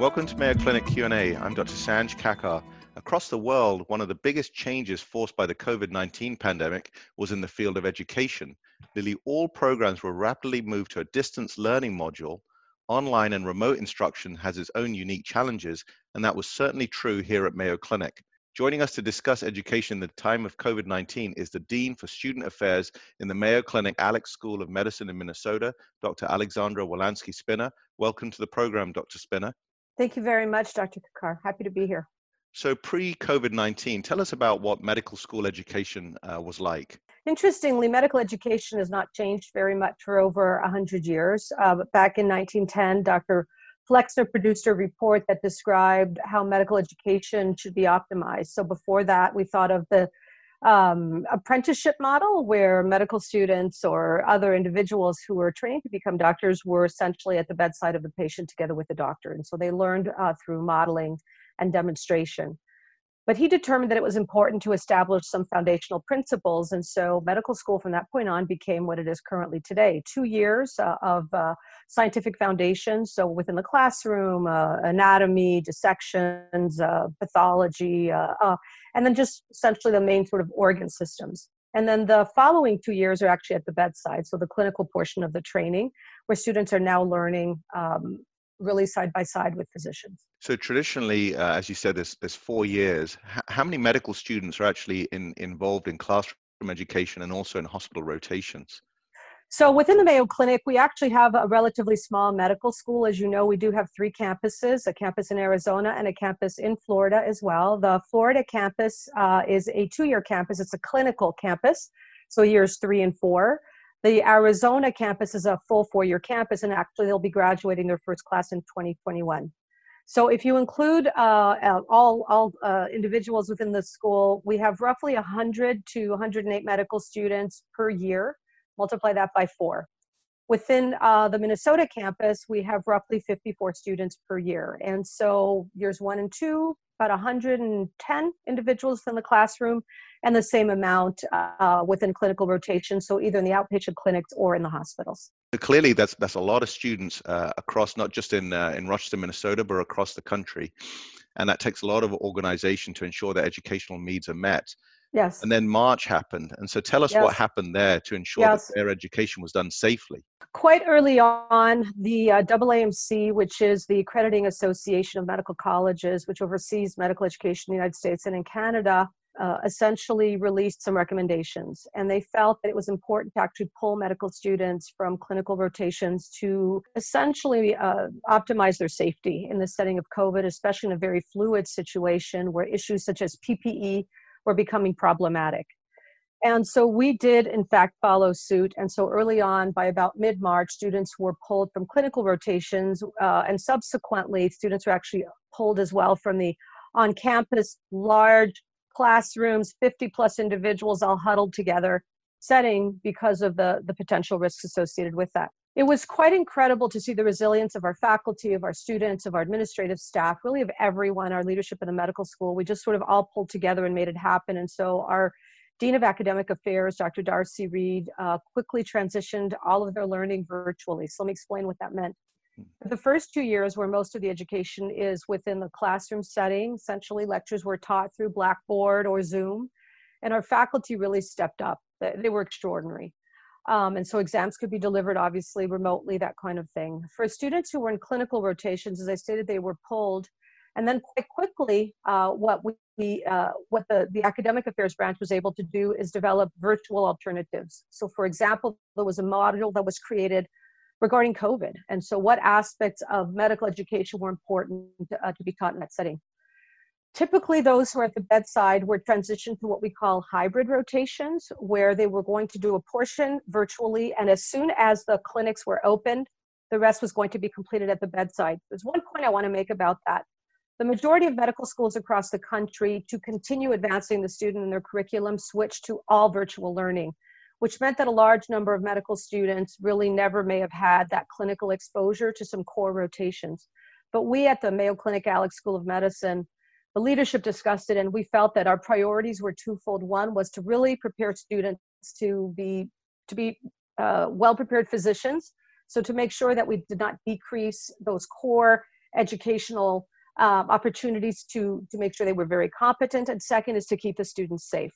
Welcome to Mayo Clinic Q&A. I'm Dr. Sanj Kakar. Across the world, one of the biggest changes forced by the COVID-19 pandemic was in the field of education. Nearly all programs were rapidly moved to a distance learning module. Online and remote instruction has its own unique challenges, and that was certainly true here at Mayo Clinic. Joining us to discuss education in the time of COVID 19 is the Dean for Student Affairs in the Mayo Clinic Alix School of Medicine in Minnesota, Dr. Alexandra Wolanskyj Spinner. Welcome to the program, Dr. Spinner. Thank you very much, Dr. Kakar. Happy to be here. So, pre COVID 19, tell us about what medical school education uh, was like. Interestingly, medical education has not changed very much for over 100 years. Uh, but back in 1910, Dr. Flexner produced a report that described how medical education should be optimized. So, before that, we thought of the um, apprenticeship model where medical students or other individuals who were trained to become doctors were essentially at the bedside of the patient together with the doctor. And so they learned uh, through modeling and demonstration. But he determined that it was important to establish some foundational principles. And so medical school from that point on became what it is currently today two years uh, of uh, scientific foundation. So within the classroom, uh, anatomy, dissections, uh, pathology, uh, uh, and then just essentially the main sort of organ systems. And then the following two years are actually at the bedside, so the clinical portion of the training, where students are now learning um, really side by side with physicians. So traditionally, uh, as you said, there's, there's four years. H- how many medical students are actually in, involved in classroom education and also in hospital rotations? So within the Mayo Clinic, we actually have a relatively small medical school. As you know, we do have three campuses, a campus in Arizona and a campus in Florida as well. The Florida campus uh, is a two-year campus. It's a clinical campus, so years three and four. The Arizona campus is a full four year campus, and actually, they'll be graduating their first class in 2021. So, if you include uh, uh, all, all uh, individuals within the school, we have roughly 100 to 108 medical students per year. Multiply that by four. Within uh, the Minnesota campus, we have roughly 54 students per year. And so, years one and two, about 110 individuals in the classroom and the same amount uh, within clinical rotation, so either in the outpatient clinics or in the hospitals. Clearly, that's that's a lot of students uh, across not just in uh, in Rochester, Minnesota, but across the country, and that takes a lot of organization to ensure that educational needs are met. Yes. And then March happened, and so tell us yes. what happened there to ensure yes. that their education was done safely. Quite early on, the uh, AAMC, which is the Accrediting Association of Medical Colleges, which oversees medical education in the United States and in Canada, uh, essentially released some recommendations. And they felt that it was important to actually pull medical students from clinical rotations to essentially uh, optimize their safety in the setting of COVID, especially in a very fluid situation where issues such as PPE were becoming problematic. And so we did, in fact, follow suit. And so early on, by about mid March, students were pulled from clinical rotations, uh, and subsequently, students were actually pulled as well from the on campus large classrooms, 50 plus individuals all huddled together setting because of the, the potential risks associated with that. It was quite incredible to see the resilience of our faculty, of our students, of our administrative staff, really of everyone, our leadership in the medical school. We just sort of all pulled together and made it happen. And so our Dean of Academic Affairs, Dr. Darcy Reed, uh, quickly transitioned all of their learning virtually. So let me explain what that meant. The first two years, where most of the education is within the classroom setting, essentially lectures were taught through Blackboard or Zoom, and our faculty really stepped up. They were extraordinary. Um, and so exams could be delivered obviously remotely, that kind of thing. For students who were in clinical rotations, as I stated, they were pulled. And then quite quickly, uh, what we, uh, what the, the academic affairs branch was able to do is develop virtual alternatives. So for example, there was a module that was created regarding COVID. And so, what aspects of medical education were important uh, to be taught in that setting? Typically, those who are at the bedside were transitioned to what we call hybrid rotations, where they were going to do a portion virtually, and as soon as the clinics were opened, the rest was going to be completed at the bedside. There's one point I want to make about that. The majority of medical schools across the country, to continue advancing the student in their curriculum, switched to all virtual learning which meant that a large number of medical students really never may have had that clinical exposure to some core rotations. But we at the Mayo Clinic Alix School of Medicine, the leadership discussed it and we felt that our priorities were twofold. One was to really prepare students to be, to be uh, well prepared physicians. So to make sure that we did not decrease those core educational uh, opportunities to, to make sure they were very competent. And second is to keep the students safe.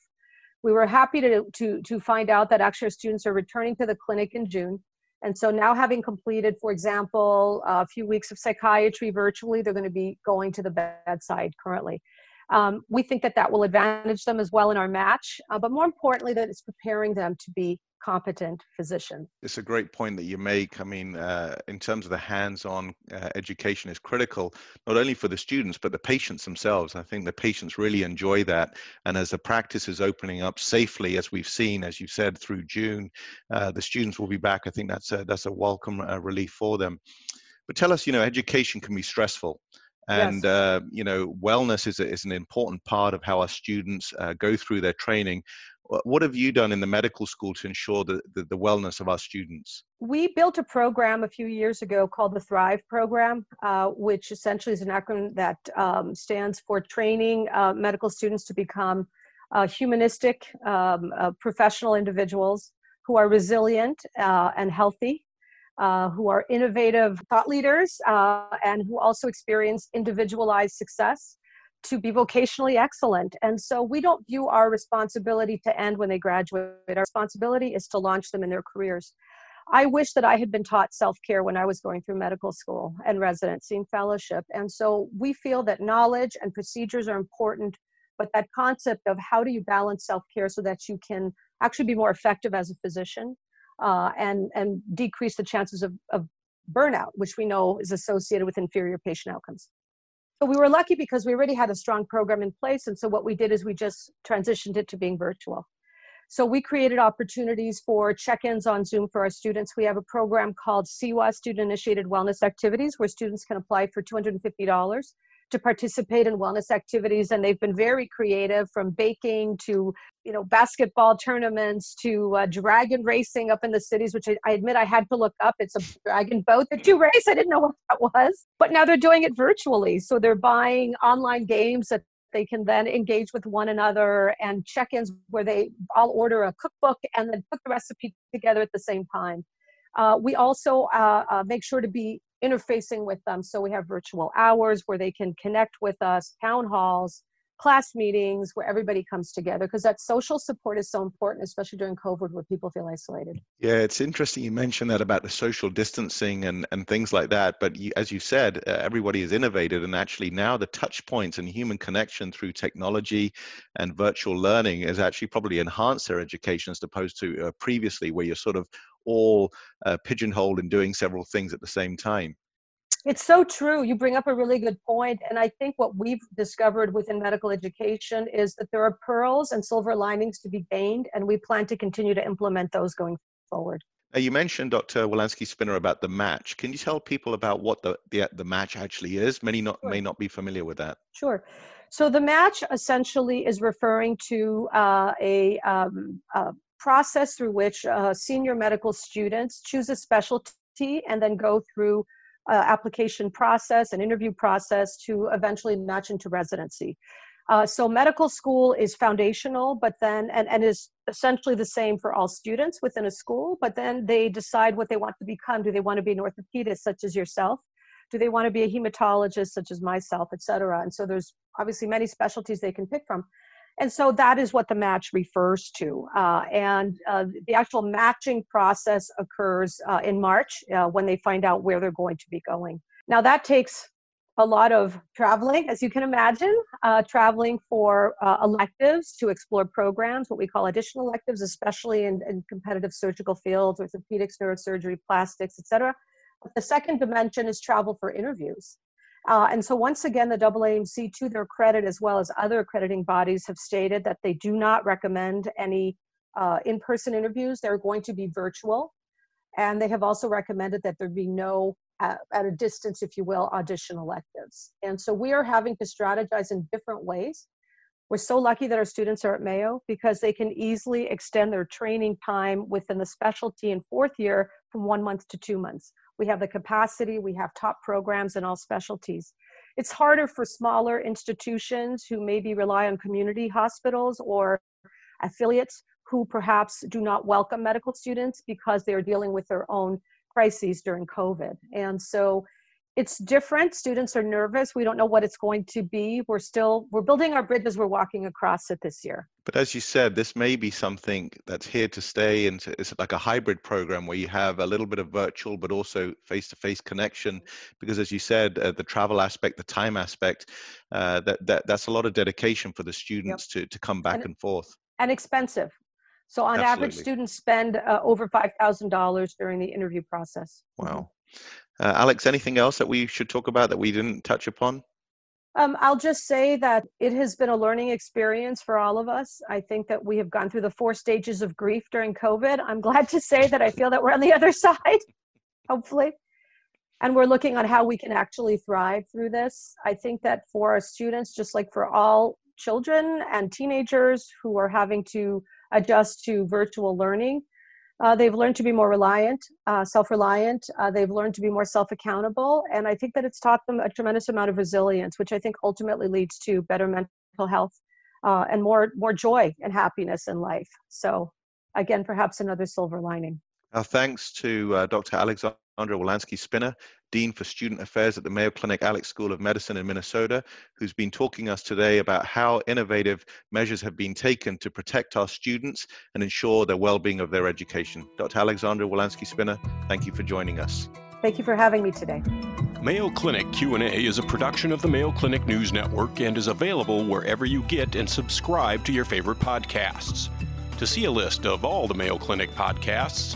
We were happy to, to, to find out that actually our students are returning to the clinic in June. And so now having completed, for example, a few weeks of psychiatry virtually, they're going to be going to the bedside currently. Um, we think that that will advantage them as well in our match, uh, but more importantly, that it's preparing them to be competent physician. It's a great point that you make. I mean, uh, in terms of the hands-on uh, education is critical, not only for the students, but the patients themselves. I think the patients really enjoy that. And as the practice is opening up safely, as we've seen, as you said, through June, uh, the students will be back. I think that's a, that's a welcome uh, relief for them. But tell us, you know, education can be stressful and yes. uh, you know wellness is, a, is an important part of how our students uh, go through their training what have you done in the medical school to ensure the, the, the, wellness of our students? We built a program a few years ago called the thrive program uh, which essentially is an acronym that um, stands for training uh, medical students to become uh, humanistic um, uh, professional individuals who are resilient and healthy uh, who are innovative thought leaders uh, and who also experience individualized success to be vocationally excellent. And so we don't view our responsibility to end when they graduate. Our responsibility is to launch them in their careers. I wish that I had been taught self care when I was going through medical school and residency and fellowship. And so we feel that knowledge and procedures are important, but that concept of how do you balance self care so that you can actually be more effective as a physician uh, and, and decrease the chances of, of burnout, which we know is associated with inferior patient outcomes. So we were lucky because we already had a strong program in place. And so what we did is we just transitioned it to being virtual. So we created opportunities for check-ins on Zoom for our students. We have a program called SIWA, Student Initiated Wellness Activities, where students can apply for $250 to participate in wellness activities and they've been very creative from baking to you know basketball tournaments to uh, dragon racing up in the cities which I, I, admit i had to look up. It's a dragon boat that you race. I didn't know what that was. But now they're doing it virtually. So they're buying online games that they can then engage with one another and check-ins where they all order a cookbook and then put the recipe together at the same time. Uh, we also uh, uh, make sure to be interfacing with them. So we have virtual hours where they can connect with us, town halls, class meetings where everybody comes together because that social support is so important especially during covid where people feel isolated yeah it's interesting you mentioned that about the social distancing and and things like that but you, as you said uh, everybody has innovated and actually now the touch points and human connection through technology and virtual learning has actually probably enhanced their education as opposed to uh, previously where you're sort of all uh, pigeonholed in doing several things at the same time. It's so true. You bring up a really good point. And I think what we've discovered within medical education is that there are pearls and silver linings to be gained, and we plan to continue to implement those going forward. Now you mentioned Dr. Wolanskyj Spinner about the match. Can you tell people about what the, the, the match actually is? Many not, sure. may not be familiar with that. Sure. So the match essentially is referring to uh, a, um, a process through which uh, senior medical students choose a specialty and then go through uh, application process and interview process to eventually match into residency. Uh, so medical school is foundational, but then and, and is essentially the same for all students within a school. But then they decide what they want to become. Do they want to be an orthopedist, such as yourself? Do they want to be a hematologist, such as myself, et cetera? And so there's obviously many specialties they can pick from. And so that is what the match refers to. Uh, and uh, the actual matching process occurs uh, in March uh, when they find out where they're going to be going. Now, that takes a lot of traveling, as you can imagine, uh, traveling for uh, electives to explore programs, what we call additional electives, especially in, in competitive surgical fields, orthopedics, neurosurgery, plastics, etc. The second dimension is travel for interviews. Uh, and so once again, the AAMC, to their credit, as well as other accrediting bodies, have stated that they do not recommend any uh, in-person interviews. They're going to be virtual. And they have also recommended that there be no, uh, at a distance, if you will, audition electives. And so we are having to strategize in different ways. We're so lucky that our students are at Mayo because they can easily extend their training time within the specialty in fourth year from one month to two months we have the capacity, we have top programs in all specialties. It's harder for smaller institutions who maybe rely on community hospitals or affiliates who perhaps do not welcome medical students because they are dealing with their own crises during COVID. And so it's different. Students are nervous. We don't know what it's going to be. We're still we're building our bridges we're walking across it this year. But as you said this may be something that's here to stay and it's like a hybrid program where you have a little bit of virtual but also face-to-face connection. Because as you said uh, the travel aspect the time aspect uh, that, that that's a lot of dedication for the students yep. to, to come back and, and forth. and expensive. So on Absolutely. average students spend uh, over $5000 during the interview process. Wow uh, Alex, anything else that we should talk about that we didn't touch upon? Um, I'll just say that it has been a learning experience for all of us. I think that we have gone through the four stages of grief during COVID. I'm glad to say that I feel that we're on the other side, hopefully. And we're looking on how we can actually thrive through this. I think that for our students, just like for all children and teenagers who are having to adjust to virtual learning, uh, they've learned to be more reliant, uh, self reliant. Uh, they've learned to be more self accountable. And I think that it's taught them a tremendous amount of resilience, which I think ultimately leads to better mental health uh, and more, more joy and happiness in life. So, again, perhaps another silver lining. Our thanks to uh, Dr. Alexandra Wolanskyj Spinner, Dean for Student Affairs at the Mayo Clinic Alix School of Medicine in Minnesota, who's been talking us today about how innovative measures have been taken to protect our students and ensure the well-being of their education. Dr. Alexandra Wolanskyj Spinner, thank you for joining us. Thank you for having me today. Mayo Clinic Q&A is a production of the Mayo Clinic News Network and is available wherever you get and subscribe to your favorite podcasts. To see a list of all the Mayo Clinic podcasts,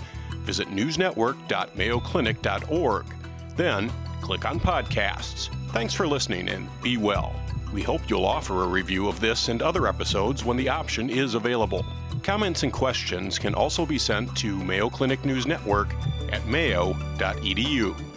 visit newsnetwork.mayoclinic.org. Then click on podcasts. Thanks for listening and be well. We hope you'll offer a review of this and other episodes when the option is available. Comments and questions can also be sent to Mayo Clinic News Network at mayo.edu.